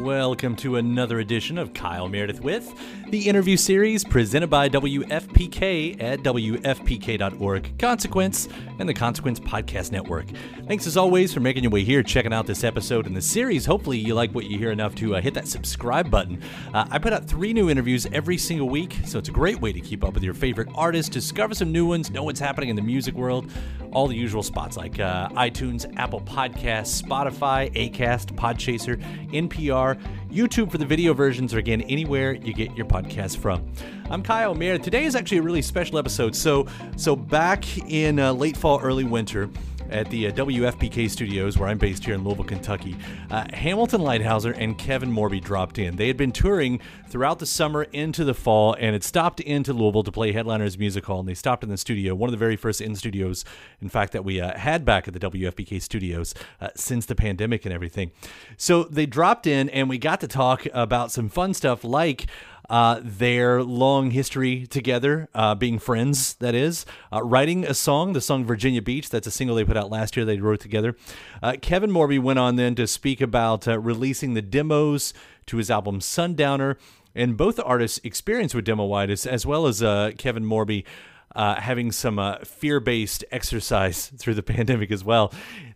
Welcome to another edition of Kyle Meredith with the interview series presented by WFPK at WFPK.org, Consequence, and the Consequence Podcast Network. Thanks as always for making your way here, checking out this episode in the series. Hopefully, you like what you hear enough to uh, hit that subscribe button. Uh, I put out three new interviews every single week, so it's a great way to keep up with your favorite artists, discover some new ones, know what's happening in the music world. All the usual spots like uh, iTunes, Apple Podcasts, Spotify, Acast, Podchaser, NPR, YouTube for the video versions, or again, anywhere you get your podcast from. I'm Kyle Mayer. Today is actually a really special episode. So, so back in uh, late fall, early winter, at the uh, WFPK studios, where I'm based here in Louisville, Kentucky, uh, Hamilton Leithauser and Kevin Morby dropped in. They had been touring throughout the summer into the fall and had stopped into Louisville to play Headliners Music Hall. And they stopped in the studio, one of the very first in studios, in fact, that we uh, had back at the WFPK studios uh, since the pandemic and everything. So they dropped in and we got to talk about some fun stuff like uh, their long history together, uh, being friends, that is, uh, writing a song, the song Virginia Beach. That's a single they put out last year, they wrote together. Uh, Kevin Morby went on then to speak about uh, releasing the demos to his album Sundowner. And both artists' experience with demoitis, as well as uh, Kevin Morby uh, having some uh, fear based exercise through the pandemic as well.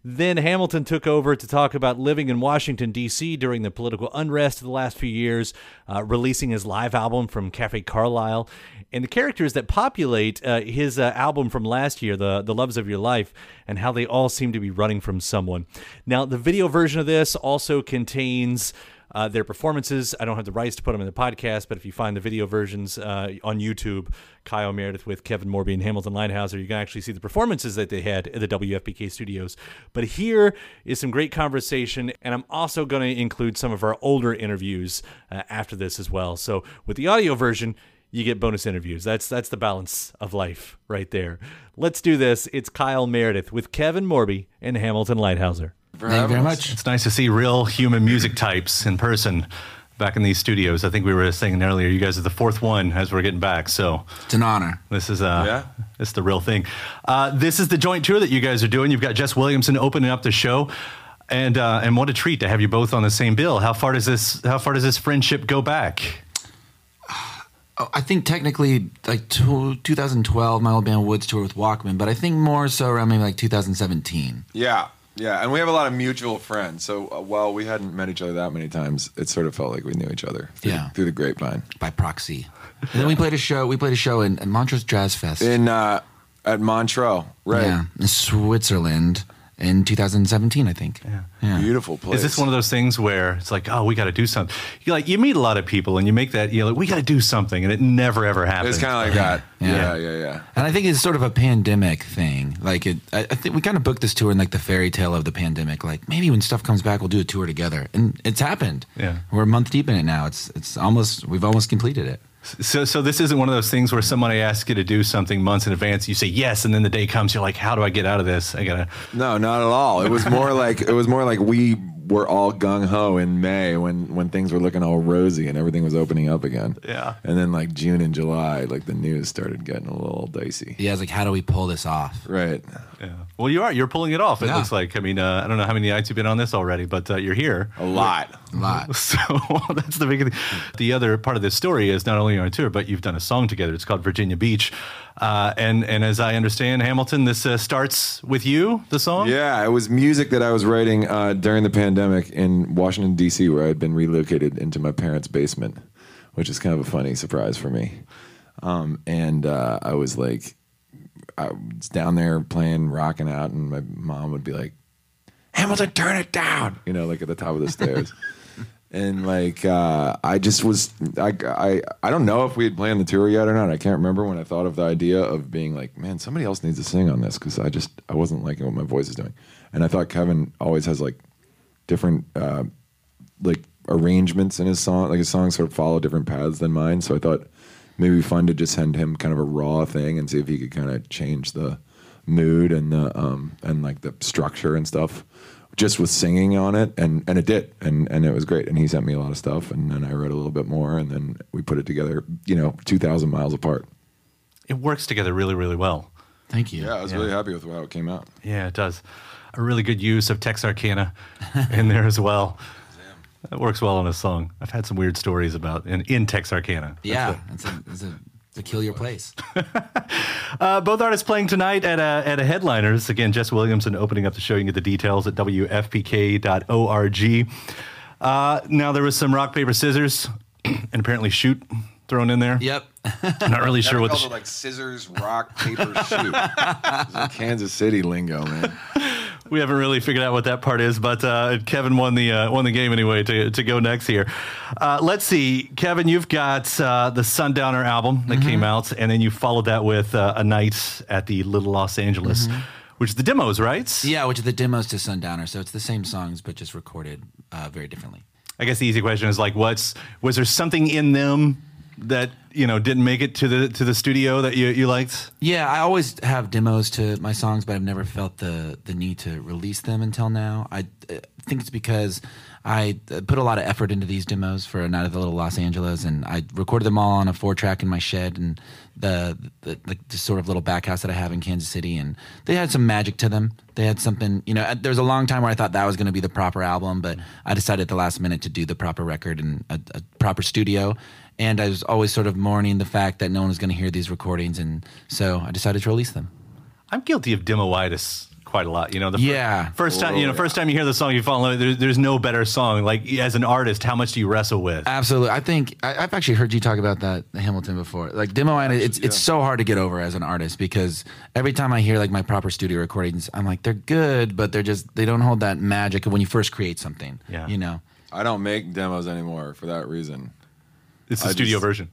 Then Hamilton took over to talk about living in Washington, D.C. during the political unrest of the last few years, uh, releasing his live album from Cafe Carlyle. And the characters that populate uh, his uh, album from last year, the, the Loves of Your Life, and how they all seem to be running from someone. Now, the video version of this also contains uh, their performances. I don't have the rights to put them in the podcast, but if you find the video versions uh, on YouTube, Kyle Meredith with Kevin Morby and Hamilton Leithauser, you can actually see the performances that they had at the WFPK studios. But here is some great conversation, and I'm also going to include some of our older interviews uh, after this as well. So with the audio version, you get bonus interviews. That's that's the balance of life right there. Let's do this. It's Kyle Meredith with Kevin Morby and Hamilton Leithauser. Thank you very much. It's nice to see real human music types in person back in these studios. I think we were saying earlier, you guys are the fourth one as we're getting back. So It's an honor. this is uh, Yeah. this is the real thing. Uh, this is the joint tour that you guys are doing. You've got Jess Williamson opening up the show. And uh, and what a treat to have you both on the same bill. How far does this how far does this friendship go back? Oh, I think technically like 2012, my old band Woods tour with Walkmen, but I think more so around maybe like 2017. Yeah, yeah, and we have a lot of mutual friends. So uh, while we hadn't met each other that many times, it sort of felt like we knew each other through, Yeah. through the grapevine. by proxy. And then we played a show. We played a show in, in Montreux Jazz Fest. In uh, at Montreux, right? Yeah, in Switzerland in 2017, I think. Yeah. yeah. Beautiful place. Is this one of those things where it's like, oh, we got to do something? You like you meet a lot of people and you make that you know, like, we got to do something, and it never ever happens. It's kind of like that. Yeah. Yeah, yeah, yeah. And I think it's sort of a pandemic thing. Like it, I, I think we kind of booked this tour in like the fairy tale of the pandemic. Like maybe when stuff comes back, we'll do a tour together, and it's happened. Yeah. we're a month deep in it now. It's it's almost we've almost completed it. So, so this isn't one of those things where somebody asks you to do something months in advance. You say yes, and then the day comes, you're like, "How do I get out of this? I gotta." No, not at all. It was more like it was more like we were all gung ho in May when when things were looking all rosy and everything was opening up again. Yeah. And then like June and July, like the news started getting a little dicey. Yeah, it's like, how do we pull this off? Right. Yeah. Well, you are. You're pulling it off. It Yeah. looks like. I mean, uh, I don't know how many nights you've been on this already, but uh, you're here. A lot. A lot. So that's the big thing. The other part of this story is not only you're on tour, but you've done a song together. It's called Virginia Beach, uh, and and as I understand, Hamilton, this uh, starts with you. The song. Yeah, it was music that I was writing uh, during the pandemic in Washington D.C., where I'd been relocated into my parents' basement, which is kind of a funny surprise for me. Um, and uh, I was like, I was down there playing, rocking out, and my mom would be like, "Hamilton, turn it down," you know, like at the top of the stairs. And like uh, I just was I, I I don't know if we had planned the tour yet or not. I can't remember when I thought of the idea of being like, man, somebody else needs to sing on this because I just I wasn't liking what my voice is doing. And I thought Kevin always has like different uh, like arrangements in his song. Like his songs sort of follow different paths than mine. So I thought maybe fun to just send him kind of a raw thing and see if he could kind of change the mood and the um and like the structure and stuff just with singing on it and and it did and and it was great and he sent me a lot of stuff and then I wrote a little bit more and then we put it together you know 2000 miles apart It works together really, really well. Thank you. yeah I was really happy with how it came out Yeah, it does. A really good use of Texarkana in there as well. That works well on a song. I've had some weird stories about in, in Texarkana. Yeah, it's a, it's a peculiar place. Uh, both artists playing tonight at a, at a headliners. Again, Jess Williamson opening up the show. You can get the details at wfpk.org. Uh, now, there was some rock, paper, scissors, and apparently shoot thrown in there. Yep. I'm not really sure what the sh- like scissors rock paper shoot Kansas City lingo man we haven't really figured out what that part is, but uh, Kevin won the uh, won the game anyway to, to go next here. Uh, let's see, Kevin, you've got uh, the Sundowner album that came out, and then you followed that with uh, a night at the Little Los Angeles, which is the demos, right? Yeah, which are the demos to Sundowner. So it's the same songs, but just recorded uh, very differently. I guess the easy question is like, what's was there something in them that you know didn't make it to the to the studio that you, you liked? Yeah, I always have demos to my songs, but I've never felt the the need to release them until now. I think it's because I put a lot of effort into these demos for a night at the Little Los Angeles, and I recorded them all on a four track in my shed and the the, the, the sort of little back house that I have in Kansas City, and they had some magic to them. They had something, you know. There was a long time where I thought that was going to be the proper album, but I decided at the last minute to do the proper record and a, a proper studio. And I was always sort of mourning the fact that no one was going to hear these recordings, and so I decided to release them. I'm guilty of demoitis quite a lot. You know, the fir- Yeah. first time you know, first time you hear the song, you fall in love. There, there's no better song. Like as an artist, how much do you wrestle with? Absolutely, I think I, I've actually heard you talk about that Hamilton before. Like demo, and it's it's so hard to get over as an artist because every time I hear like my proper studio recordings, I'm like they're good, but they're just they don't hold that magic of when you first create something. Yeah. you know. I don't make demos anymore for that reason It's the I studio just- version.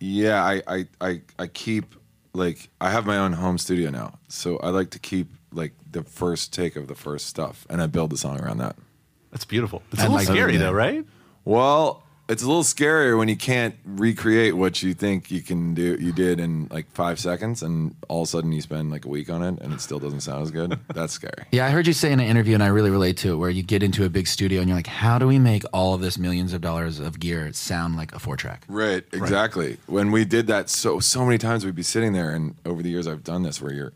Yeah, I, I, I, I keep like I have my own home studio now, so I like to keep like the first take of the first stuff, and I build the song around that. That's beautiful. It's I a little like scary though, right? Well, it's a little scarier when you can't recreate what you think you can do. You did in like five seconds, and all of a sudden you spend like a week on it, and it still doesn't sound as good. That's scary. Yeah, I heard you say in an interview, and I really relate to it, where you get into a big studio and you're like, how do we make all of this millions of dollars of gear sound like a four track? Right, exactly. When we did that so so many times we'd be sitting there and over the years I've done this where you're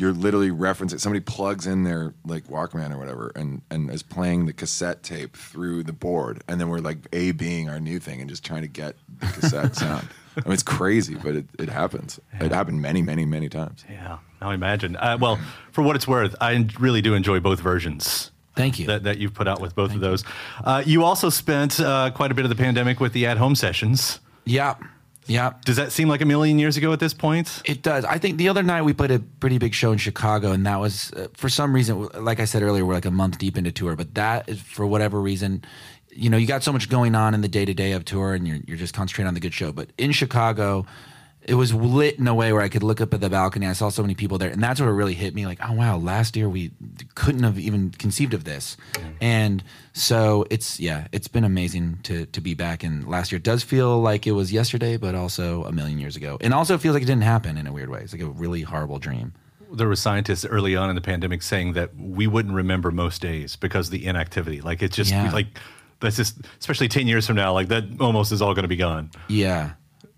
you're literally referencing somebody plugs in their like Walkman or whatever and and is playing the cassette tape through the board and then we're like A being our new thing and just trying to get the cassette sound. I mean it's crazy, but it, it happens. It happened many, many, many times. Yeah, I imagine. Uh, well, for what it's worth, I really do enjoy both versions. Thank you. That, that you've put out with both of those. Uh, you also spent uh, quite a bit of the pandemic with the at-home sessions. Yeah, yeah. Does that seem like a million years ago at this point? It does. I think the other night we played a pretty big show in Chicago, and that was uh, for some reason, like I said earlier, we're like a month deep into tour. But that is for whatever reason, you know, you got so much going on in the day to day of tour, and you're you're just concentrating on the good show. But in Chicago, it was lit in a way where I could look up at the balcony. I saw so many people there, and that's what really hit me. Like, oh wow, last year we couldn't have even conceived of this, and so it's yeah, it's been amazing to to be back. And last year does feel like it was yesterday, but also a million years ago, and also feels like it didn't happen in a weird way. It's like a really horrible dream. there were scientists early on in the pandemic saying that we wouldn't remember most days because of the inactivity. Like it's just Yeah. like that's just especially ten years from now. Like that almost is all going to be gone. Yeah.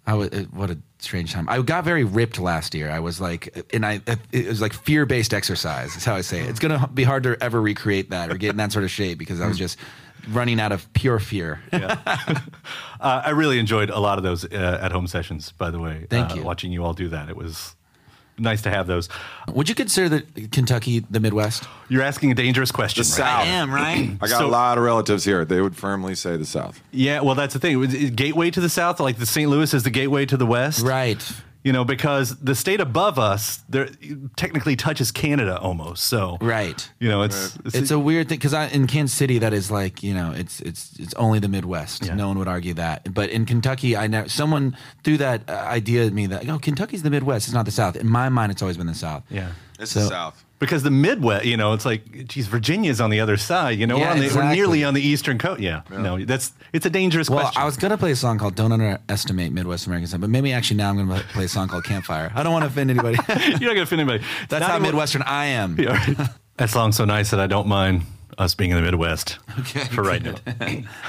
I was, what a strange time. I got very ripped last year. I was like, and I, it was like fear based exercise. That's how I say it. It's going to be hard to ever recreate that or get in that sort of shape because I was just running out of pure fear. Uh, I really enjoyed a lot of those uh, at home sessions. By the way, Thank uh, you. Watching you all do that, it was nice to have those. Would you consider the Kentucky the Midwest? You're asking a dangerous question. The right? South. I am, right? I got So- a lot of relatives here. They would firmly say the South. Yeah, well, that's the thing. It was- it- Gateway to the south, like the St. Louis is the gateway to the west, right. You know, because the state above us, there technically touches Canada almost. So, Right. you know, it's It's a weird thing because in Kansas City, that is like you know, it's it's it's only the Midwest. Yeah. No one would argue that. But in Kentucky, I never someone threw that uh, idea at me that oh, Kentucky's the Midwest. It's not the South. In my mind, it's always been the South. yeah. It's So- the South. Because the Midwest, you know, it's like, geez, Virginia's on the other side. You know, we're, Yeah, on the, we're nearly on the eastern coast. Yeah, no, that's it's a dangerous question. Well, question. I was gonna play a song called "Don't Underestimate Midwest American Sound," but maybe actually now I'm gonna play a song called "Campfire." I don't want to offend anybody. You're not going to offend anybody. That's Not how even- Midwestern I am. Yeah, right. that song's so nice that I don't mind us being in the Midwest Okay, for right now.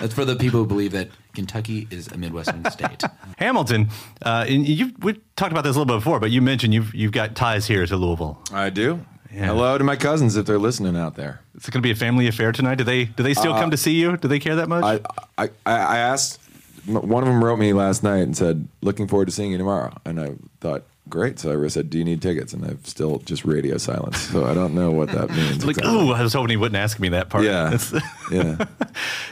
That's for the people who believe that Kentucky is a Midwestern state. Hamilton, uh, and you we talked about this a little bit before, but you mentioned you've you've got ties here to Louisville. I do. Yeah. Hello to my cousins if they're listening out there. It's going to be a family affair tonight. Do they do they still come to see you? Do they care that much? I, I, I asked, one of them wrote me last night and said, looking forward to seeing you tomorrow. And I thought, great. So I said, do you need tickets? And I've still just radio silence. So I don't know what that means. like, exactly. ooh, I was hoping he wouldn't ask me that part. Yeah. Yeah.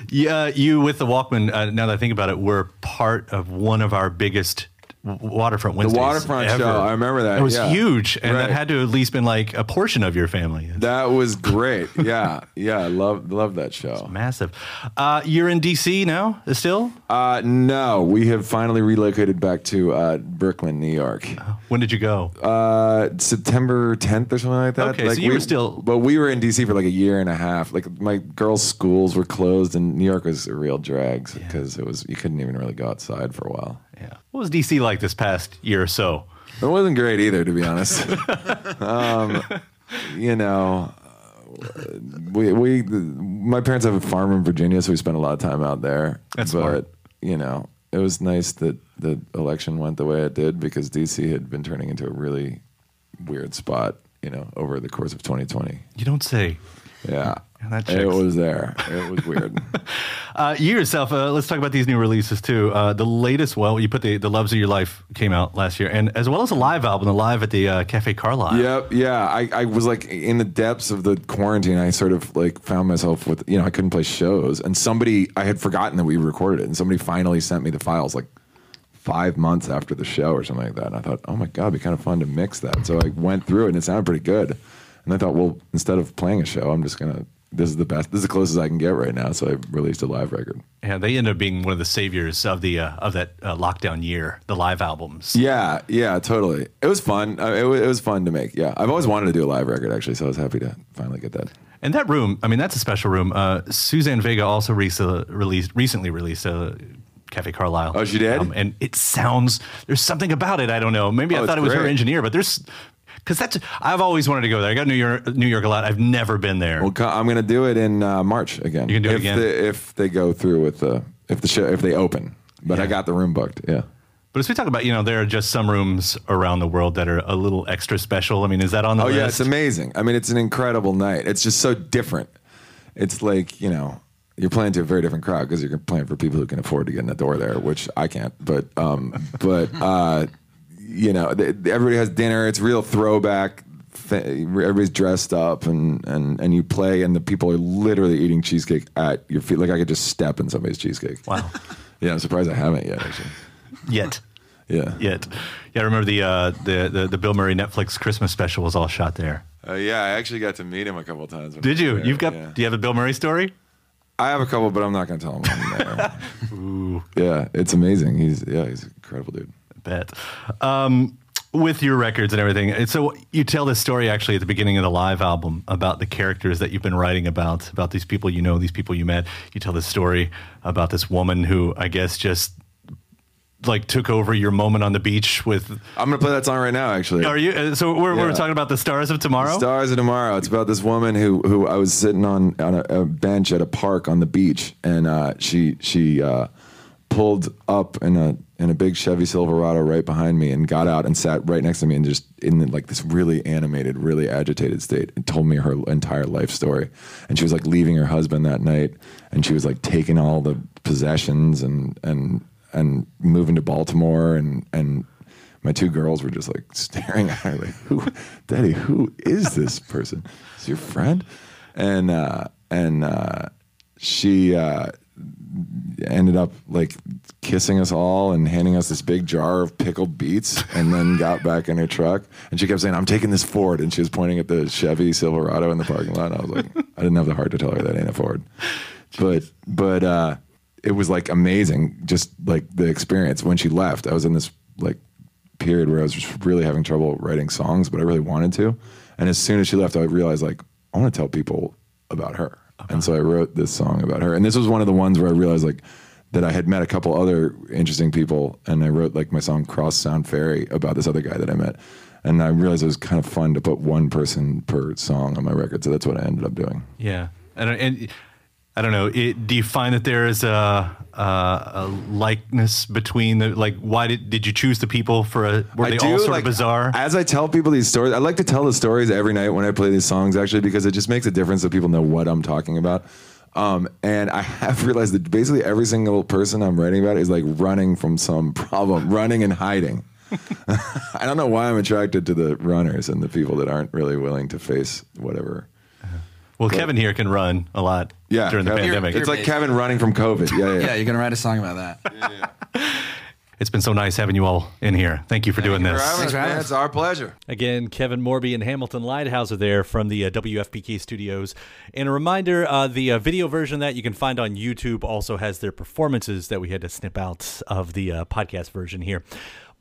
yeah, you with the Walkmen. Uh, now that I think about it, were part of one of our biggest waterfront Wednesdays. waterfront ever. show, I remember that, It was yeah. huge, and that had to at least been like a portion of your family. That was great. Yeah. Yeah. Love, love that show. massive. Uh, you're in DC now, still? Uh, no, we have finally relocated back to uh, Brooklyn, New York. When did you go? Uh, September 10th or something like that. Okay, so like you we, were still- But we were in DC for like a year and a half. Like my girls' schools were closed, and New York was a real drag because it was you couldn't even really go outside for a while. Yeah. What was DC like this past year or so? It wasn't great either, to be honest. um, you know, we we my parents have a farm in Virginia, so we spent a lot of time out there. That's but smart. you know, it was nice that the election went the way it did because DC had been turning into a really weird spot. You know, over the course of 2020. You don't say. Yeah. It was there. It was weird. Uh, you yourself, uh, let's talk about these new releases too. Uh, the latest, well, you put the, the Loves of Your Life came out last year, and as well as a live album, the live at the uh, Cafe Carlyle. Yep. Yeah. I, I was like in the depths of the quarantine. I sort of like found myself with, you know, I couldn't play shows. And somebody, I had forgotten that we recorded it. And somebody finally sent me the files like five months after the show or something like that. And I thought, oh my God, it'd be kind of fun to mix that. So I went through it and it sounded pretty good. And I thought, well, instead of playing a show, I'm just going to, this is the best, this is the closest I can get right now. So I released a live record. Yeah, they ended up being one of the saviors of the uh, of that uh, lockdown year, the live albums. Yeah, yeah, totally. It was fun. Uh, it, was, it was fun to make. Yeah, I've always wanted to do a live record actually, so I was happy to finally get that. And that room, I mean, that's a special room. Uh, Suzanne Vega also re- released recently released a Cafe Carlyle. Oh, she did? album, and it sounds there's something about it. I don't know. Maybe Oh, I thought it was her engineer, but there's because that's I've always wanted to go there. I got New York, New York a lot. I've never been there. Well, I'm going to do it in uh, March again. You can do it if again? The, if they go through with the if the show if they open, but I got the room booked. Yeah. But as we talk about, you know, there are just some rooms around the world that are a little extra special. I mean, is that on the Oh list? yeah, it's amazing. I mean, it's an incredible night. It's just so different. It's like you know you're playing to a very different crowd because you're playing for people who can afford to get in the door there, which I can't. But um, but uh, you know, everybody has dinner. It's real throwback. Th- everybody's dressed up and, and and you play, and the people are literally eating cheesecake at your feet. Like I could just step in somebody's cheesecake. Wow. Yeah, I'm surprised I haven't yet. Actually. Yet. Yeah. Yet. Yeah, I remember the, uh, the the the Bill Murray Netflix Christmas special was all shot there. Uh, yeah, I actually got to meet him a couple of times. Did you? there, You've got? yeah. Do you have a Bill Murray story? I have a couple, but I'm not going to tell him I'm. Yeah, it's amazing. He's yeah, he's an incredible dude. Bet. Um, with your records and everything, and so you tell this story actually at the beginning of the live album about the characters that you've been writing about, about these people you know, these people you met. You tell this story about this woman who I guess just like took over your moment on the beach with. I'm gonna play that song right now. Actually, Are you? uh, So we're, we're talking about the stars of tomorrow. Stars of Tomorrow. It's about this woman who who I was sitting on on a, a bench at a park on the beach, and uh, she she uh, pulled up in a in a big Chevy Silverado right behind me, and got out and sat right next to me, and just in like this really animated, really agitated state, and told me her entire life story. And she was like leaving her husband that night, and she was like taking all the possessions and and and moving to Baltimore, and and my two girls were just like staring at her like who daddy who is this person is your friend and uh and uh she uh ended up like kissing us all and handing us this big jar of pickled beets and then got back in her truck. And she kept saying i'm taking this ford. And she was pointing at the chevy silverado in the parking lot. And i was like i didn't have the heart to tell her that ain't a ford. But but uh it was like amazing just like the experience. When she left i was in this like period where i was just really having trouble writing songs but i really wanted to. And as soon as she left i realized like i want to tell people about her and so i wrote this song about her. And this was one of the ones where i realized like that i had met a couple other interesting people and i wrote like my song cross sound ferry about this other guy that i met. And i realized it was kind of fun to put one person per song on my record. So that's what i ended up doing. Yeah, and, and I don't know. It, do you find that there is a, a, a likeness between the like? Why did did you choose the people for a? Were they all sort like, of bizarre? As I tell people these stories, I like to tell the stories every night when I play these songs, actually, because it just makes a difference so people know what I'm talking about. Um, and I have realized that basically every single person I'm writing about is like running from some problem, running and hiding. I don't know why I'm attracted to the runners and the people that aren't really willing to face whatever. well, Kevin here can run a lot. Yeah, during the Kevin- pandemic. It's like Kevin running from COVID. Yeah, yeah. Yeah, you're gonna write a song about that. it's been so nice having you all in here. Thank you for doing this. Thanks for having us, It's our pleasure. Again, Kevin Morby and Hamilton Leithauser there from the uh, WFPK studios. And a reminder uh, the uh, video version that you can find on YouTube also has their performances that we had to snip out of the uh, podcast version here.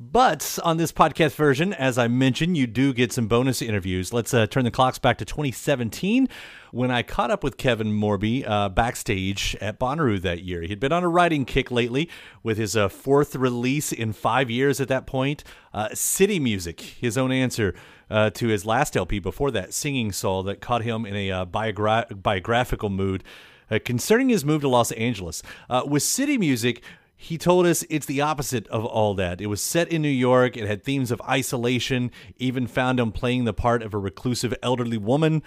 But on this podcast version, as I mentioned, you do get some bonus interviews. Let's uh, turn the clocks back to 2017 when I caught up with Kevin Morby uh, backstage at Bonnaroo that year. He'd been on a writing kick lately with his uh, fourth release in five years at that point. Uh, City Music, his own answer uh, to his last LP before that, Singing Saw, that caught him in a uh, biogra- biographical mood uh, concerning his move to Los Angeles. Uh, with City Music, he told us it's the opposite of all that. It was set in New York, it had themes of isolation, even found him playing the part of a reclusive elderly woman.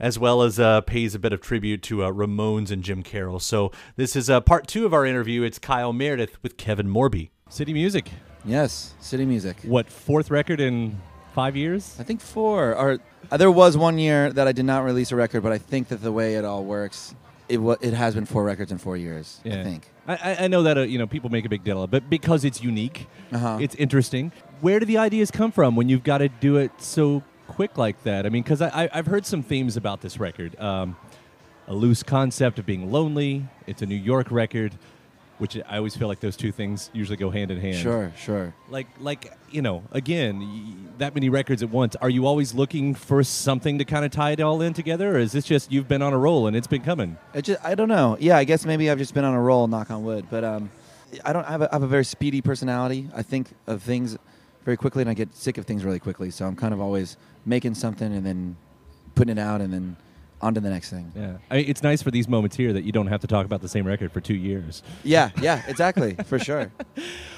As well as uh, pays a bit of tribute to uh, Ramones and Jim Carroll. So, this is uh, part two of our interview. It's Kyle Meredith with Kevin Morby. City Music. Yes, City Music. What fourth record in five years? I think four. Or uh, there was one year that I did not release a record, but I think that the way it all works, it wa- it has been four records in four years. I think. I, I- I know that uh, you know people make a big deal of it, but because it's unique, Uh-huh. it's interesting. Where do the ideas come from when you've got to do it so quick like that? I mean, because I, I, I've heard some themes about this record. Um, a loose concept of being lonely. It's a New York record, which I always feel like those two things usually go hand in hand. Sure, sure. Like, like you know, again, y- that many records at once. Are you always looking for something to kind of tie it all in together, or is this just you've been on a roll and it's been coming? It just, I don't know. Yeah, I guess maybe I've just been on a roll, knock on wood. But um, I don't I have a, I have a very speedy personality. I think of things very quickly, and I get sick of things really quickly. So I'm kind of always making something and then putting it out, and then on to the next thing. Yeah, I it's nice for these moments here that you don't have to talk about the same record for two years. Yeah, yeah, exactly, for sure.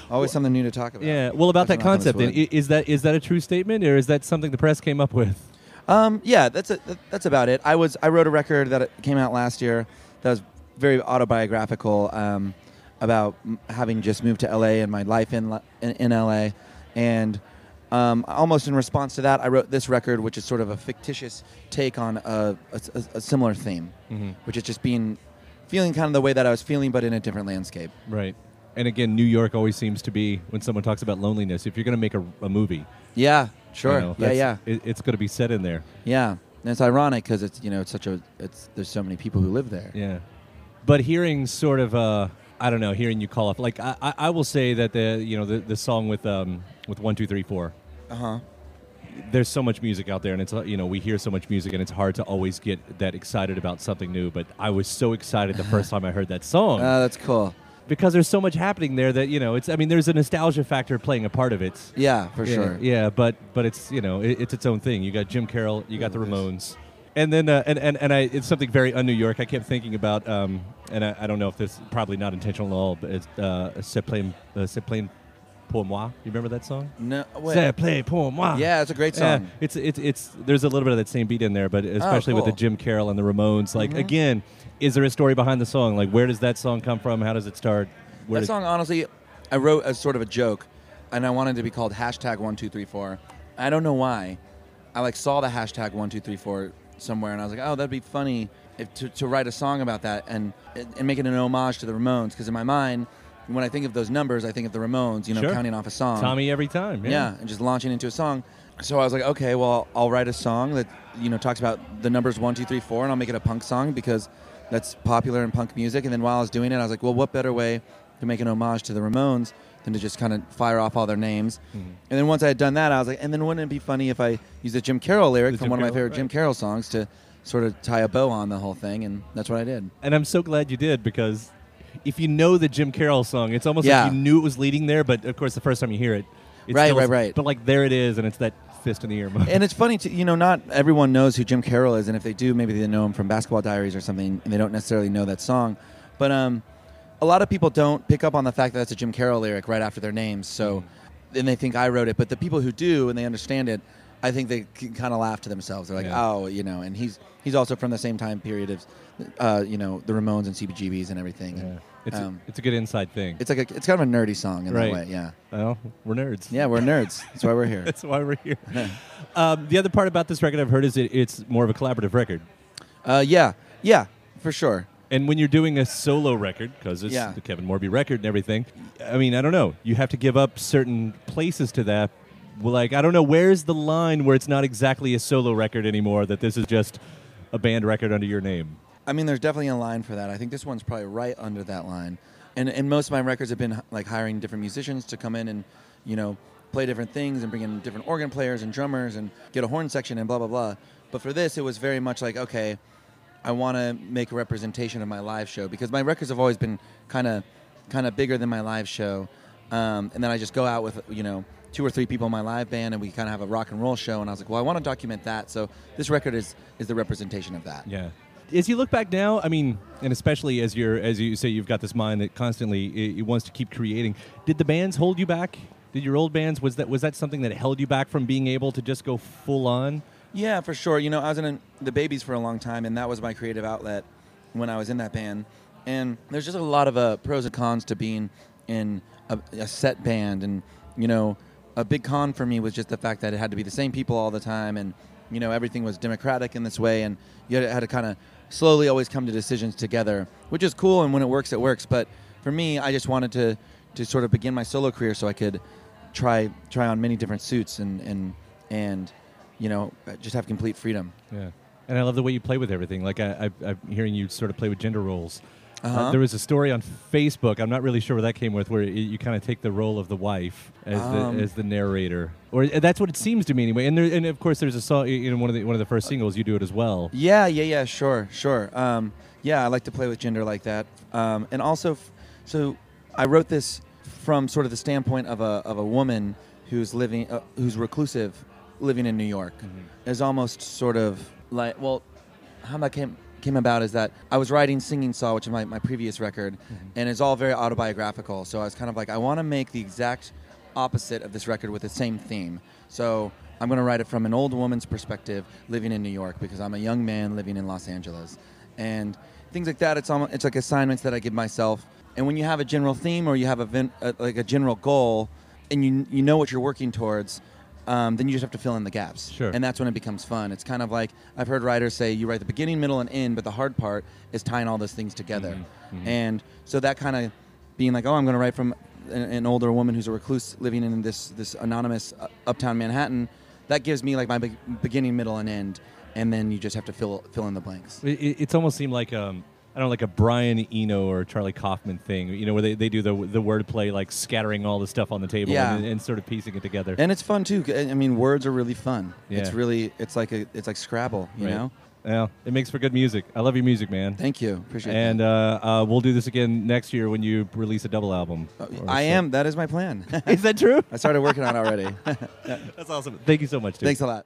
Always something new to talk about. Yeah. Well, about that Knock on this concept, then, is that is that a true statement, or is that something the press came up with? Um, yeah, that's a, that's about it. I was I wrote a record that came out last year that was very autobiographical um, about having just moved to LA and my life in in, in LA, and um, almost in response to that, I wrote this record, which is sort of a fictitious take on a, a, a- a similar theme, Mhm. which is just being feeling kind of the way that I was feeling, but in a different landscape. Right. And again, New York always seems to be when someone talks about loneliness. If you're going to make a, a movie, Yeah, you sure. know, yeah, yeah. it, it's going to be set in there. Yeah, and it's ironic because it's you know it's such a it's there's so many people who live there. Yeah. But hearing sort of, uh, I don't know, hearing you call up, like I, I, I will say that the you know the, the song with um with one two three four. Uh huh. There's so much music out there, and it's uh, you know we hear so much music, and it's hard to always get that excited about something new. But I was so excited the first time I heard that song. Uh, that's cool. because there's so much happening there that you know it's. I mean, there's a nostalgia factor playing a part of it. Yeah, for Yeah, sure. Yeah, but but it's you know it, it's its own thing. You got Jim Carroll, you got the Ramones, and then uh, and and and I it's something very un-New York. I kept thinking about, um, and I, I don't know if this probably not intentional at all, but it's uh, Ça plane, uh, Ça plane pour moi. You remember that song? No, wait. Ça plane pour moi. Yeah, it's a great song. Yeah, it's it's it's there's a little bit of that same beat in there, but especially with the. Jim Carroll and the Ramones. Like Mhm. again, is there a story behind the song? Like where does that song come from? How does it start? Where that did- song, honestly, I wrote as sort of a joke, and I wanted to be called hashtag one two three four. I don't know why. I like saw the hashtag one two three four somewhere, and I was like, oh, that'd be funny if to, to write a song about that and and make it an homage to the Ramones. Because in my mind, when I think of those numbers, I think of the Ramones. You know, Sure. counting off a song. Tommy every time. Yeah. Yeah, and just launching into a song. So I was like, okay, well, I'll write a song that you know talks about the numbers one, two, three, four, and I'll make it a punk song because that's popular in punk music. And then while I was doing it, I was like, well, what better way to make an homage to the Ramones than to just kind of fire off all their names? Mm-hmm. And then once I had done that, I was like, and then wouldn't it be funny if I used a Jim Carroll lyric The from Jim one of my favorite right. Jim Carroll songs to sort of tie a bow on the whole thing? And that's what I did. And I'm so glad you did because if you know the Jim Carroll song, it's almost Yeah. like you knew it was leading there, but of course the first time you hear it, it's Right, still- right, right. But like there it is, and it's that fist in the ear moment. and it's funny to you know not everyone knows who Jim Carroll is, and if they do, maybe they know him from Basketball Diaries or something, and they don't necessarily know that song. But um, a lot of people don't pick up on the fact that that's a Jim Carroll lyric right after their names, so then they think I wrote it. But the people who do and they understand it, I think they kind of laugh to themselves. They're like, Yeah. oh, you know, and he's he's also from the same time period of, uh, you know, the Ramones and CBGBs and everything. And, It's, um, a, it's a good inside thing. it's like a, it's kind of a nerdy song in right. that way. Yeah. Well, we're nerds. Yeah, we're nerds. That's why we're here. That's why we're here. um, the other part about this record I've heard is it, it's more of a collaborative record. Uh, yeah, yeah, for sure. And when you're doing a solo record, because it's Yeah. the Kevin Morby record and everything, I mean, I don't know. You have to give up certain places to that. Like, I don't know, where's the line where it's not exactly a solo record anymore, that this is just a band record under your name? I mean, there's definitely a line for that. I think this one's probably right under that line. And and most of my records have been like hiring different musicians to come in and, you know, play different things and bring in different organ players and drummers and get a horn section and blah blah blah. But for this, it was very much like, okay, I want to make a representation of my live show because my records have always been kind of kind of bigger than my live show. Um, and then I just go out with you know two or three people in my live band and we kind of have a rock and roll show. And I was like, well, I want to document that. So this record is is the representation of that. Yeah. As you look back now, I mean, and especially as you're as you say you've got this mind that constantly it, it wants to keep creating. Did the bands hold you back? Did your old bands was that was that something that held you back from being able to just go full on? Yeah, for sure. You know, I was in the Babies for a long time, and that was my creative outlet when I was in that band. And there's just a lot of uh, pros and cons to being in a, a set band. And, you know, a big con for me was just the fact that it had to be the same people all the time. And, you know, everything was democratic in this way. And you had, had to kind of slowly always come to decisions together, which is cool. And when it works, it works. But for me, I just wanted to, to sort of begin my solo career so I could try try on many different suits and, and, and you know, just have complete freedom. Yeah. And I love the way you play with everything. Like I, I, I'm hearing you sort of play with gender roles. Uh, Uh-huh. there was a story on Facebook. I'm not really sure where that came with, where you, you kind of take the role of the wife as Um, the as the narrator, or uh, that's what it seems to me anyway. And there, and of course, there's a song in one of the one of the first singles. You do it as well. Yeah, yeah, yeah, sure, sure. Um, yeah, I like to play with gender like that. Um, and also, f- so I wrote this from sort of the standpoint of a, of a woman who's living, uh, who's reclusive, living in New York. Is almost sort of like, well, how that came came about is that I was writing Singing Saw, which is my, my previous record, and it's all very autobiographical. So I was kind of like, I want to make the exact opposite of this record with the same theme. So I'm going to write it from an old woman's perspective living in New York because I'm a young man living in Los Angeles. And things like that, it's, almost, it's like assignments that I give myself. And when you have a general theme or you have a, uh, like a general goal and you, you know what you're working towards, um, then you just have to fill in the gaps. Sure. And that's when it becomes fun. It's kind of like I've heard writers say you write the beginning, middle, and end, but the hard part is tying all those things together. Mhm, mhm. And so that kind of being like, oh, I'm going to write from an, an older woman who's a recluse living in this this anonymous uh, uptown Manhattan. That gives me like my be- beginning, middle, and end, and then you just have to fill fill in the blanks. It, it, it's almost seemed like um, I don't know, like a Brian Eno or Charlie Kaufman thing. You know, where they, they do the the wordplay, like scattering all the stuff on the table Yeah. and, and sort of piecing it together. And it's fun too. I mean, words are really fun. Yeah. It's really it's like a it's like Scrabble, you Right. know. Yeah, it makes for good music. I love your music, man. Thank you. Appreciate it. And uh, uh, we'll do this again next year when you release a double album. or I so. am. That is my plan. Is that true? I started working on it already. That's awesome. Thank you so much, dude. Thanks a lot.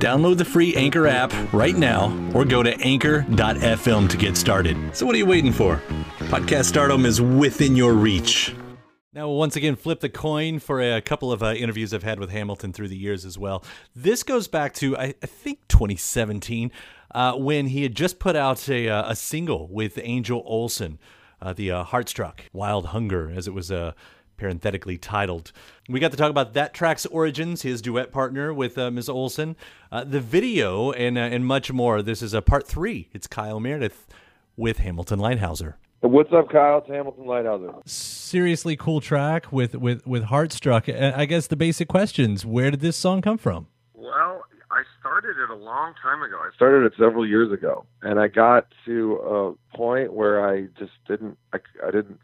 download the free Anchor app right now or go to anchor.fm to get started. So what are you waiting for? Podcast stardom is within your reach. Now, we'll once again, flip the coin for a couple of uh, interviews I've had with Hamilton through the years as well. This goes back to, I, I think, 2017, uh, when he had just put out a, uh, a single with Angel Olsen, uh, the uh, Heartstruck, Wild Hunger, as it was parenthetically titled. We got to talk about that track's origins, his duet partner with uh, Ms. Olsen, uh, the video, and, uh, and much more. This is a part three. It's Kyle Meredith with Hamilton Leithauser. What's up, Kyle? It's Hamilton Leithauser. Seriously cool track with, with, with Heartstruck. Uh, I guess the basic questions where did this song come from? Well, I started it a long time ago. I started it several years ago, and I got to a point where I just didn't, I, I didn't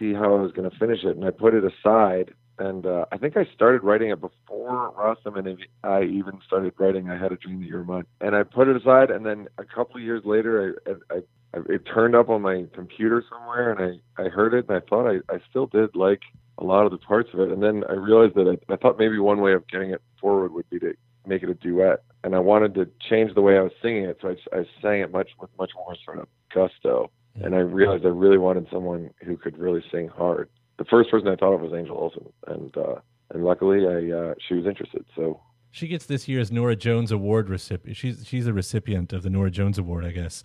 see how I was going to finish it, and I put it aside. And uh, I think I started writing it before Rostam and I even started writing "I Had a Dream That You Were Mine." And I put it aside, and then a couple of years later, I, I, I it turned up on my computer somewhere, and I I heard it, and I thought I I still did like a lot of the parts of it. And then I realized that I, I thought maybe one way of getting it forward would be to make it a duet. And I wanted to change the way I was singing it, so I, I sang it much with much more sort of gusto. And I realized I really wanted someone who could really sing hard. The first person I thought of was Angel Olsen, and uh, and luckily I uh, she was interested. So She gets this year's Norah Jones Award recipient. She's she's a recipient of the Norah Jones Award, I guess,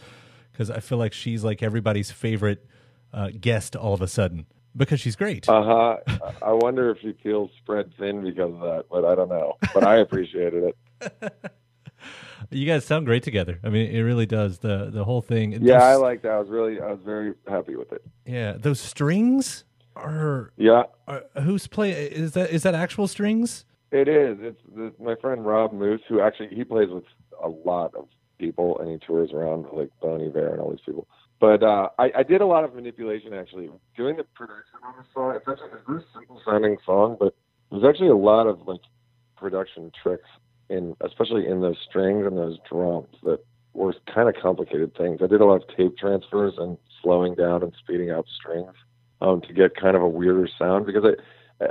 because I feel like she's like everybody's favorite uh, guest all of a sudden because she's great. uh huh. I wonder if she feels spread thin because of that, but I don't know. But I appreciated it. you guys sound great together. I mean, it really does. The the whole thing. Yeah, I Those- liked that. I was really I was very happy with it. Yeah, those strings are. Yeah. Are, who's play? Is that is that actual strings? It is. It's the, my friend Rob Moose, who actually he plays with a lot of people and he tours around like Bon Iver and all these people. But uh, I, I did a lot of manipulation actually doing the production on the song. It's actually it's a very simple sounding song, but there's actually a lot of like production tricks in, especially in those strings and those drums that were kind of complicated things. I did a lot of tape transfers and slowing down and speeding up strings um, to get kind of a weirder sound because I.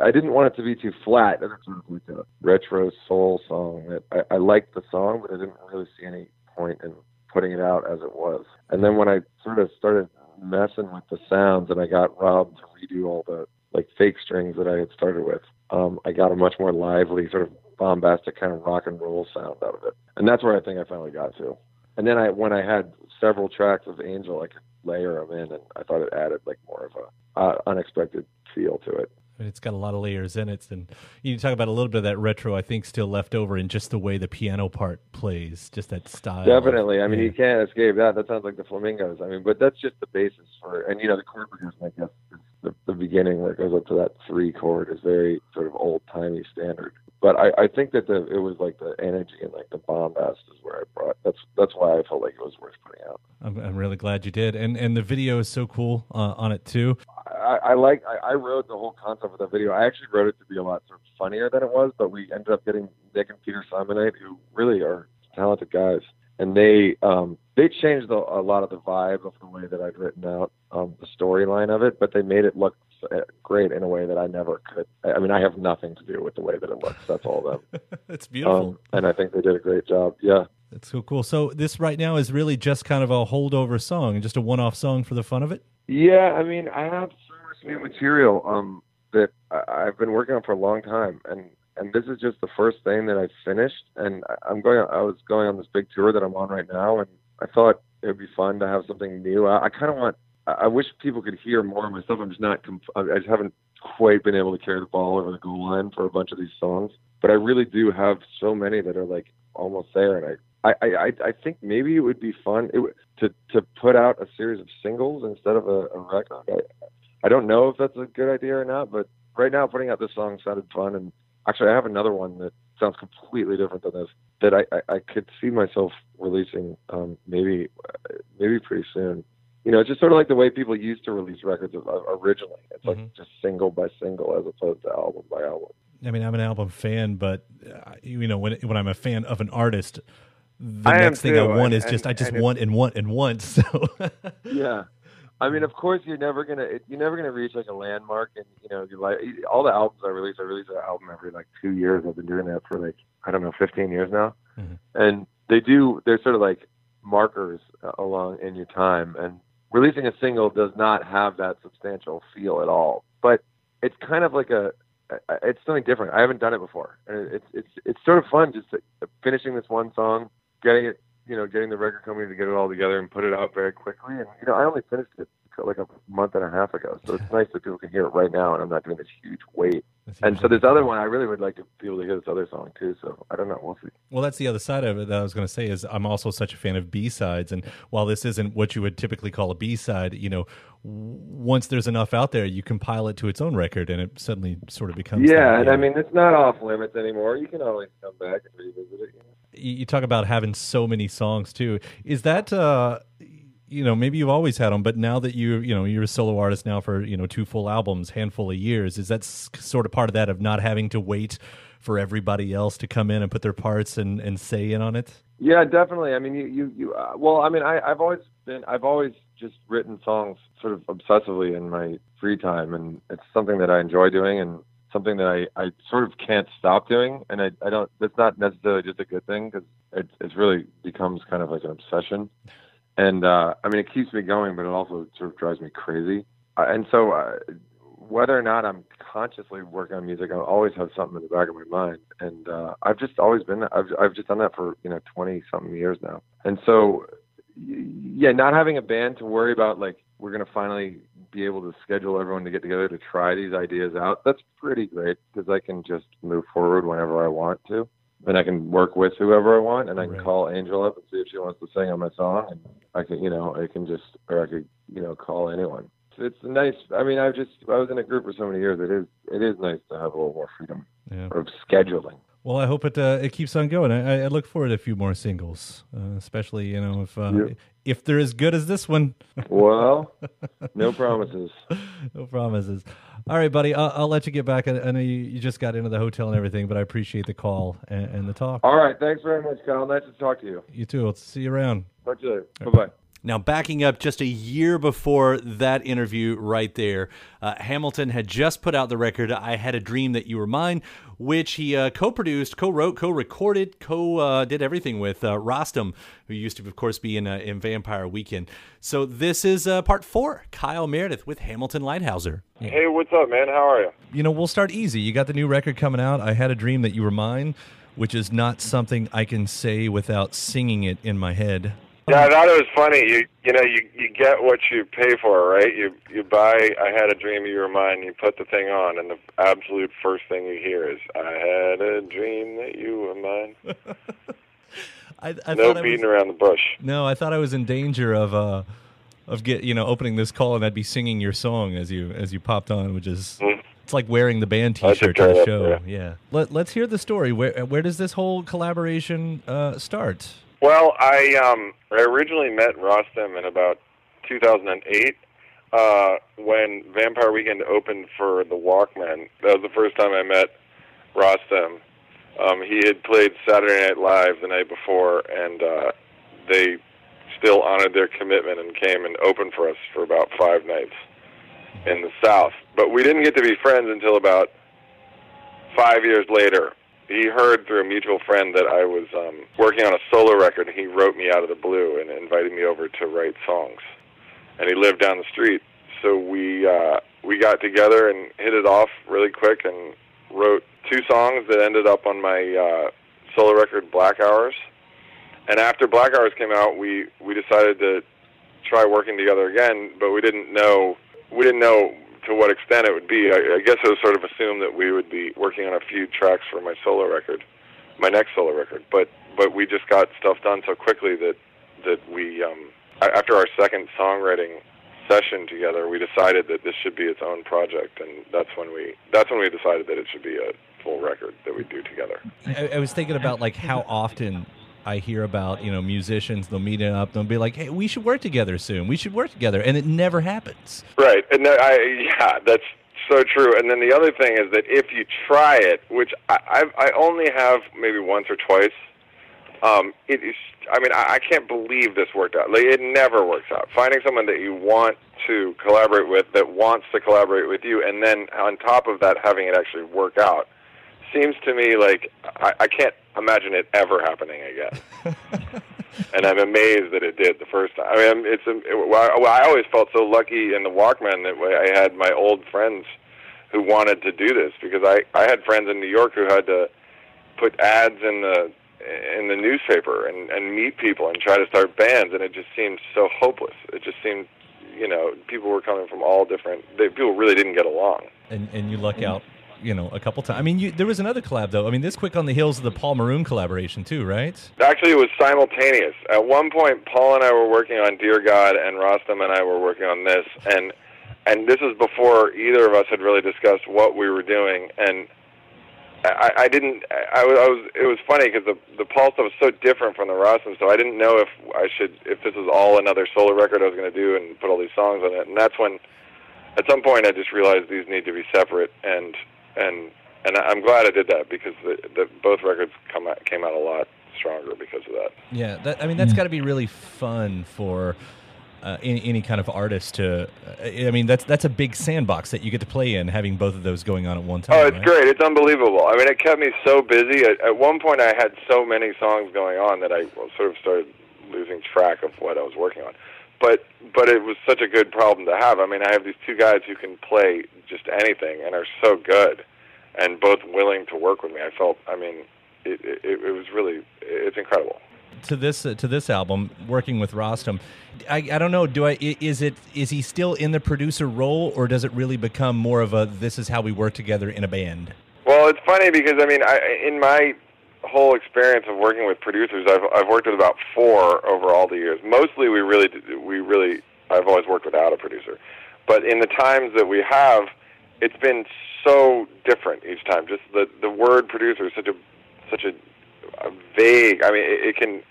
I didn't want it to be too flat. It of like a retro soul song. That I, I liked the song, but I didn't really see any point in putting it out as it was. And then when I sort of started messing with the sounds, and I got Rob to redo all the like fake strings that I had started with, um, I got a much more lively, sort of bombastic kind of rock and roll sound out of it. And that's where I think I finally got to. And then I, when I had several tracks of Angel, I could layer them in, and I thought it added like more of a uh, unexpected feel to it. It's got a lot of layers in it, and you talk about a little bit of that retro. I think still left over in just the way the piano part plays, just that style. Definitely. I mean, Yeah. you can't escape that. That sounds like the flamingos. I mean, but that's just the basis for, and you know, the chord progression, I guess, the, the beginning where it goes up to that three chord is very sort of old timey standard. But I, I think that the it was like the energy and like the bombast is where I brought. That's that's why I felt like it was worth putting out. I'm, I'm really glad you did, and and the video is so cool uh, on it too. I, I like I, I wrote the whole concept of the video. I actually wrote it to be a lot sort of funnier than it was, but we ended up getting Nick and Peter Simonite, who really are talented guys, and they um, they changed a, a lot of the vibe of the way that I'd written out um, the storyline of it, but they made it look great in a way that I never could. I mean, I have nothing to do with the way that it looks. That's all them. It's beautiful. Um, and I think they did a great job. Yeah. That's so cool. So this right now is really just kind of a holdover song, and just a one-off song for the fun of it. Yeah, I mean, I have so much new material um, that I, I've been working on for a long time, and and this is just the first thing that I finished. And I, I'm going. I was going on this big tour that I'm on right now, and I thought it would be fun to have something new. I, I kind of want. I wish people could hear more of my stuff. I'm just not. Conf- I just haven't quite been able to carry the ball over the goal line for a bunch of these songs. But I really do have so many that are like almost there, and I I I, I think maybe it would be fun it, to to put out a series of singles instead of a, a record. I, I don't know if that's a good idea or not, but right now putting out this song sounded fun, and actually I have another one that sounds completely different than this that I I, I could see myself releasing um, maybe uh, maybe pretty soon. You know, it's just sort of like the way people used to release records originally. It's like just single by single as opposed to album by album. I mean, I'm an album fan, but uh, you know, when when I'm a fan of an artist, the I next thing I want and- is just and- I just and want and want and want. So. Yeah. I mean of course you're never gonna you're never gonna reach like a landmark and you know you like all the albums i release i release an album every like two years. I've been doing that for like i don't know 15 years now. And they do they're sort of like markers uh, along in your time. And releasing a single does not have that substantial feel at all. But it's kind of like a it's something different. I haven't done it before. And it's it's it's sort of fun just uh, finishing this one song getting it you know, getting the record company to get it all together and put it out very quickly. And you know, I only finished it like a month and a half ago, so it's nice that people can hear it right now, and I'm not doing this huge wait. And so this other one, I really would like to be able to hear this other song too. So I don't know, we'll see. Well, that's the other side of it that I was going to say is I'm also such a fan of B sides, and while this isn't what you would typically call a B side, you know, once there's enough out there, you compile it to its own record, and it suddenly sort of becomes. Yeah, that, and I mean, it's not off limits anymore. You can always come back and revisit it. You know? you talk about having so many songs too. Is that uh, you know maybe you've always had them, but now that you you know you're a solo artist now for you know two full albums, handful of years, is that sort of part of that of not having to wait for everybody else to come in and put their parts and and say in on it? Yeah, definitely. I mean, you, you, you uh, well, I mean, I, I've always been, I've always just written songs sort of obsessively in my free time, and it's something that I enjoy doing, and something that I, I sort of can't stop doing, and I, I don't. That's not necessarily just a good thing because it, it's really becomes kind of like an obsession, and uh, I mean, it keeps me going, but it also sort of drives me crazy, uh, and so. Uh, whether or not I'm consciously working on music, I always have something in the back of my mind, and uh, I've just always been. I've I've just done that for you know twenty something years now, and so yeah, not having a band to worry about like we're gonna finally be able to schedule everyone to get together to try these ideas out. That's pretty great because I can just move forward whenever I want to, and I can work with whoever I want, and I can call Angel up and see if she wants to sing on my song, and I can you know I can just or I could you know call anyone it's nice. I mean, I just I was in a group for so many years. It is it is nice to have a little more freedom Yeah. of scheduling. Well, I hope it uh, it keeps on going. I, I look forward to a few more singles, uh, especially you know if uh, Yeah. If they're as good as this one. Well, no promises. no promises. All right, buddy. I'll, I'll let you get back. I, I know you, you just got into the hotel and everything, but I appreciate the call and, and the talk. All right, thanks very much, Kyle. Nice to talk to you. You too. I'll see you around. Talk to you later. Bye bye. Now, backing up just a year before that interview right there, uh, Hamilton had just put out the record I Had a Dream That You Were Mine, which he uh, co produced, co wrote, co recorded, co uh, did everything with uh, Rostam, who used to, of course, be in, uh, in Vampire Weekend. So, this is uh, part four Kyle Meredith with Hamilton Leithauser. Hey, what's up, man? How are you? You know, we'll start easy. You got the new record coming out. I Had a Dream That You Were Mine, which is not something I can say without singing it in my head. Yeah, I thought it was funny. You you know you you get what you pay for, right? You you buy. I had a dream you were mine. You put the thing on, and the absolute first thing you hear is, "I had a dream that you were mine." I, I no thought I beating was- around the bush. No, I thought I was in danger of uh of get you know opening this call and I'd be singing your song as you as you popped on, which is it's like wearing the band T-shirt to the show. Yeah. Let Let's hear the story. Where Where does this whole collaboration uh, start? Well, I um I originally met Rostam in about 2008 uh, when Vampire Weekend opened for the Walkmen. That was the first time I met Rostam. Um, he had played Saturday Night Live the night before, and uh, they still honored their commitment and came and opened for us for about five nights in the South. But we didn't get to be friends until about five years later. He heard through a mutual friend that I was um, working on a solo record, and he wrote me out of the blue and invited me over to write songs. And he lived down the street, so we uh, we got together and hit it off really quick, and wrote two songs that ended up on my uh, solo record, Black Hours. And after Black Hours came out, we we decided to try working together again, but we didn't know we didn't know to what extent it would be. I, I guess it was sort of assumed that we would be working on a few tracks for my solo record, my next solo record. But but we just got stuff done so quickly that that we um, after our second songwriting session together, we decided that this should be its own project, and that's when we that's when we decided that it should be a full record that we do together. I, I was thinking about like how often I hear about you know musicians they'll meet up they'll be like hey we should work together soon we should work together and it never happens Right, and that- I yeah, that's so true. And then the other thing is that if you try it, which I I've, I only have maybe once or twice, um, it is. I mean, I, I can't believe this worked out. Like it never works out. Finding someone that you want to collaborate with, that wants to collaborate with you, and then on top of that, having it actually work out, seems to me like I, I can't imagine it ever happening again. and I'm amazed that it did the first time. I mean, it's a, it, well, I, well, I always felt so lucky in the Walkmen that I had my old friends who wanted to do this because I I had friends in New York who had to put ads in the in the newspaper and and meet people and try to start bands and it just seemed so hopeless. It just seemed you know people were coming from all different. They, people really didn't get along. and and you luck out you know a couple times I mean you, there was another collab though I mean this quick on the heels of the Paul Maroon collaboration too right Actually, it was simultaneous. At one point, Paul and I were working on Dear God, and Rostam and I were working on this, and and this is before either of us had really discussed what we were doing. And I, I didn't. I. I was it was funny because the the Paul stuff was so different from the Rostam stuff. I didn't know if I should if this was all another solo record I was going to do and put all these songs on it. And that's when, at some point, I just realized these need to be separate. And and and I'm glad I did that because the, the both records come out, came out a lot stronger because of that. yeah that, I mean that's got to be really fun for uh, any, any kind of artist to uh, I mean that's that's a big sandbox that you get to play in having both of those going on at one time Oh, it's right? great. It's unbelievable. I mean, it kept me so busy. At, at one point, I had so many songs going on that I sort of started losing track of what I was working on. But but it was such a good problem to have. I mean, I have these two guys who can play just anything and are so good, and both willing to work with me. I felt. I mean, it it, it was really it's incredible. to this uh, to this album, working with Rostam, I, I don't know. Do I i- is it is he still in the producer role, or does it really become more of a this is how we work together in a band? Well, it's funny because I mean, I, in my whole experience of working with producers, I've I've worked with about four over all the years. Mostly, we really we really I've always worked without a producer, but in the times that we have, it's been so different each time. Just the the word producer is such a such a, a vague. I mean, it, it can.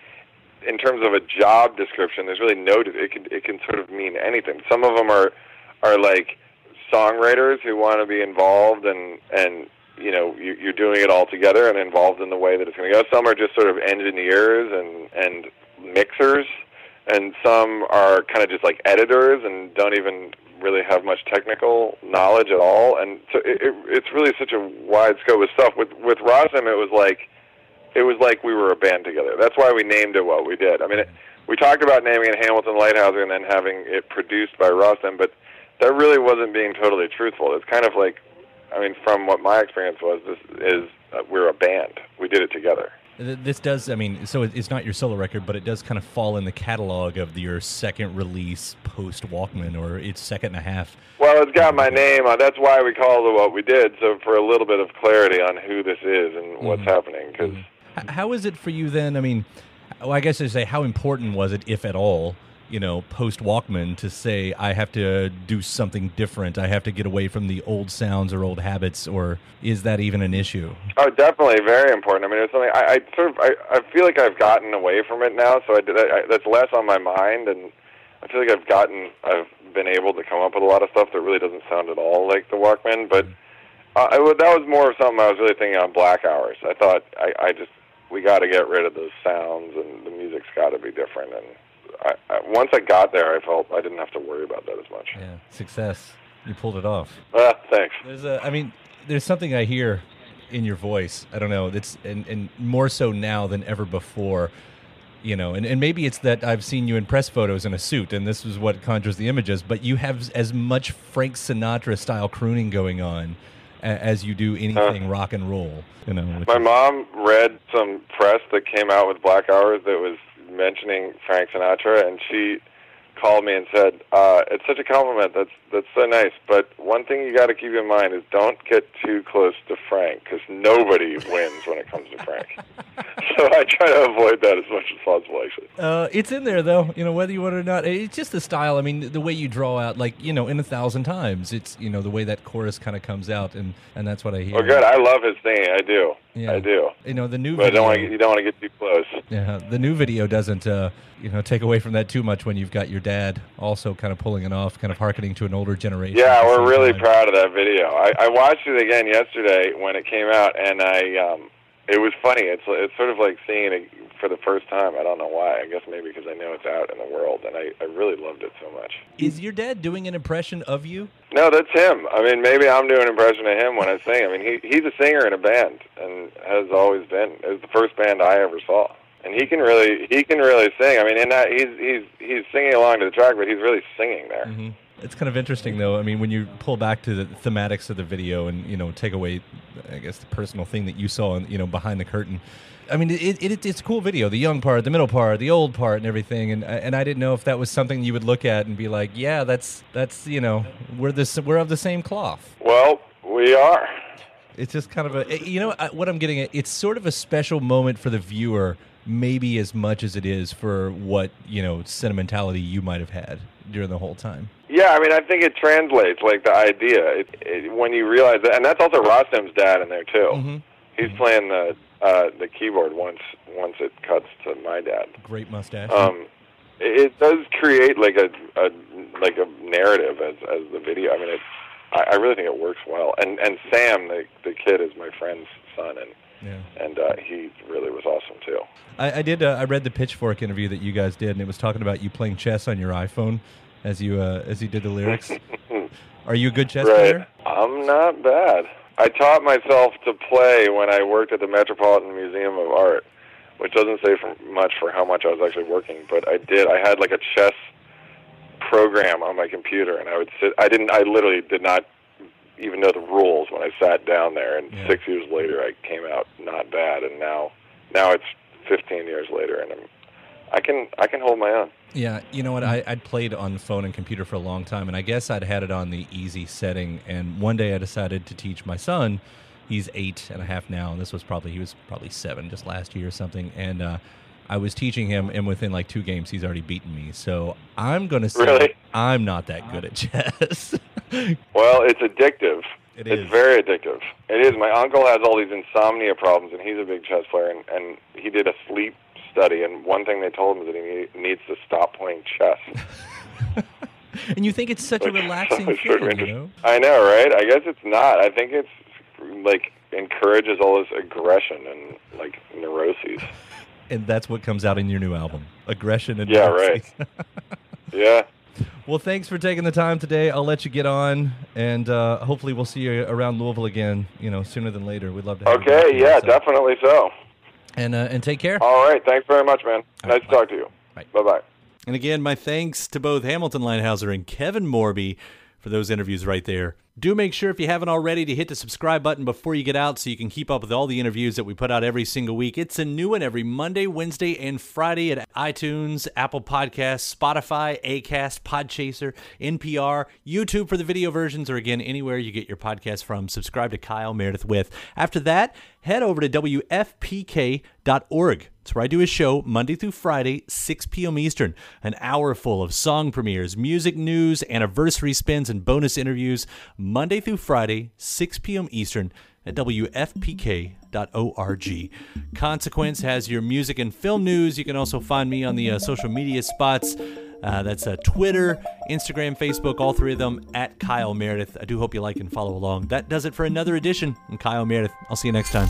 In terms of a job description, there's really no. It can it can sort of mean anything. Some of them are are like songwriters who want to be involved and and you know you, you're doing it all together and involved in the way that it's going to go. Some are just sort of engineers and and mixers, and some are kind of just like editors and don't even really have much technical knowledge at all. And so it, it, it's really such a wide scope of stuff. With with Rostam, it was like it was like we were a band together. That's why we named it what we did. I mean, it, we talked about naming it Hamilton Leithauser and then having it produced by Rostam, but that really wasn't being totally truthful. It's kind of like, I mean, from what my experience was, this is uh, we're a band. We did it together. This does, I mean, so it's not your solo record, but it does kind of fall in the catalog of your second release post Walkmen, or its second and a half. Well, it's got my name on. That's why we called it what we did. So for a little bit of clarity on who this is and what's happening, because How is it for you then? I mean, I guess I say, how important was it, if at all, you know, post Walkmen, to say I have to do something different? I have to get away from the old sounds or old habits, or is that even an issue? Oh, definitely very important. I mean, it's something I, I sort of I, I feel like I've gotten away from it now, so I, I, that's less on my mind, and I feel like I've gotten I've been able to come up with a lot of stuff that really doesn't sound at all like the Walkmen. But I, would- that was more of something I was really thinking on Black Hours. I thought I, I just we got to get rid of those sounds, and the music's got to be different. And I, I, once I got there, I felt I didn't have to worry about that as much. Yeah, success. You pulled it off. Ah, thanks. There's a, I mean, there's something I hear in your voice. I don't know. It's and, and more so now than ever before. You know, and, and maybe it's that I've seen you in press photos in a suit, and this is what conjures the images. But you have as much Frank Sinatra style crooning going on a, as you do anything rock and roll. You know, My mom read some press that came out with Black Hours that was mentioning Frank Sinatra, and she called me and said, uh, "It's such a compliment. That's that's so nice. But one thing you got to keep in mind is don't get too close to Frank because nobody wins when it comes to Frank. so I try to avoid that as much as possible. Actually, Uh, it's in there though, you know, whether you want it or not. It's just the style. I mean, the way you draw out, like you know, in a thousand times. It's you know the way that chorus kind of comes out, and and that's what I hear. Oh, good. I love his thing. I do. Yeah. I do. You know, the new But don't video. to. You don't want to get too close. Yeah, the new video doesn't, uh, you know, take away from that too much when you've got your dad also kind of pulling it off, kind of hearkening to an older generation. Yeah, we're really time. proud of that video. I, I watched it again yesterday when it came out, and I um, it was funny. It's it's sort of like seeing it for the first time. I don't know why. I guess maybe because I know it's out in the world, and I, I really loved it so much. Is your dad doing an impression of you? No, that's him. I mean, maybe I'm doing an impression of him when I sing. I mean, he he's a singer in a band, and has always been. It was the first band I ever saw, and he can really he can really sing. I mean, in that he's he's he's singing along to the track, but he's really singing there. Mm-hmm. It's kind of interesting, though. I mean, when you pull back to the thematics of the video and you know take away, I guess, the personal thing that you saw, you know, behind the curtain. I mean, it, it, it's a cool video. The young part, the middle part, the old part, and everything. And and I didn't know if that was something you would look at and be like, yeah, that's that's you know, we're this we're of the same cloth. Well, we are. It's just kind of a, eh, you know, what I'm getting at. It's sort of a special moment for the viewer, maybe as much as it is for what you know sentimentality you might have had during the whole time. Yeah, I mean, I think it translates like the idea it, it, when you realize that, and that's also Rostam's dad in there too. Mm-hmm. He's playing the uh, the keyboard once once it cuts to my dad. Great mustache. Um, it, it does create like a, a like a narrative as as the video. I mean, it I, I really think it works well. And and Sam, the the kid, is my friend's son, and Yeah. and uh, he really was awesome too. I, I did. Uh, I read the Pitchfork interview that you guys did, and it was talking about you playing chess on your iPhone as you uh, as you did the lyrics. Are you a good chess right. player? I'm not bad. I taught myself to play when I worked at the Metropolitan Museum of Art, which doesn't say for much for how much I was actually working, but I did. I had like a chess program on my computer, and I would sit. I didn't. I literally did not even know the rules when I sat down there. And six years later, I came out not bad, and now now it's 15 years later, and I'm I can I can hold my own. Yeah, you know what? I, I'd played on phone and computer for a long time, and I guess I'd had it on the easy setting. And one day I decided to teach my son. He's eight and a half now, and this was probably he was probably seven just last year or something. And uh, I was teaching him, and within like two games, he's already beaten me. So I'm gonna say Really? I'm not that good at chess. Well, it's addictive. It it's very addictive. It is. My uncle has all these insomnia problems, and he's a big chess player, and, and he did a sleep study, and one thing they told him is that he needs to stop playing chess. and you think it's such a relaxing It's sort of you know? I know, right? I guess it's not. I think it's like encourages all this aggression and like neuroses. And that's what comes out in your new album, aggression and Yeah, neuroses. Yeah. Well, thanks for taking the time today. I'll let you get on, and uh, hopefully we'll see you around Louisville again. You know, sooner than later. We'd love to. Have you Okay. Yeah. so- Definitely so. And uh, and take care. All right. Thanks very much, man. nice to talk to you. Bye. Bye. Bye. And again, my thanks to both Hamilton Leithauser and Kevin Morby for those interviews right there. Do make sure, if you haven't already, to hit the subscribe button before you get out so you can keep up with all the interviews that we put out every single week. It's a new one every Monday, Wednesday, and Friday at iTunes, Apple Podcasts, Spotify, Acast, Podchaser, NPR, YouTube for the video versions, or again, anywhere you get your podcast from. Subscribe to Kyle Meredith with. After that, head over to WFPK.org. That's where I do a show Monday through Friday, 6 p.m. Eastern. An hour full of song premieres, music news, anniversary spins, and bonus interviews. Monday through Friday, 6 p.m. Eastern at WFPK.org. Consequence has your music and film news. You can also find me on the uh, social media spots. Uh, that's uh, Twitter, Instagram, Facebook, all three of them at Kyle Meredith. I do hope you like and follow along. That does it for another edition. I'm Kyle Meredith. I'll see you next time.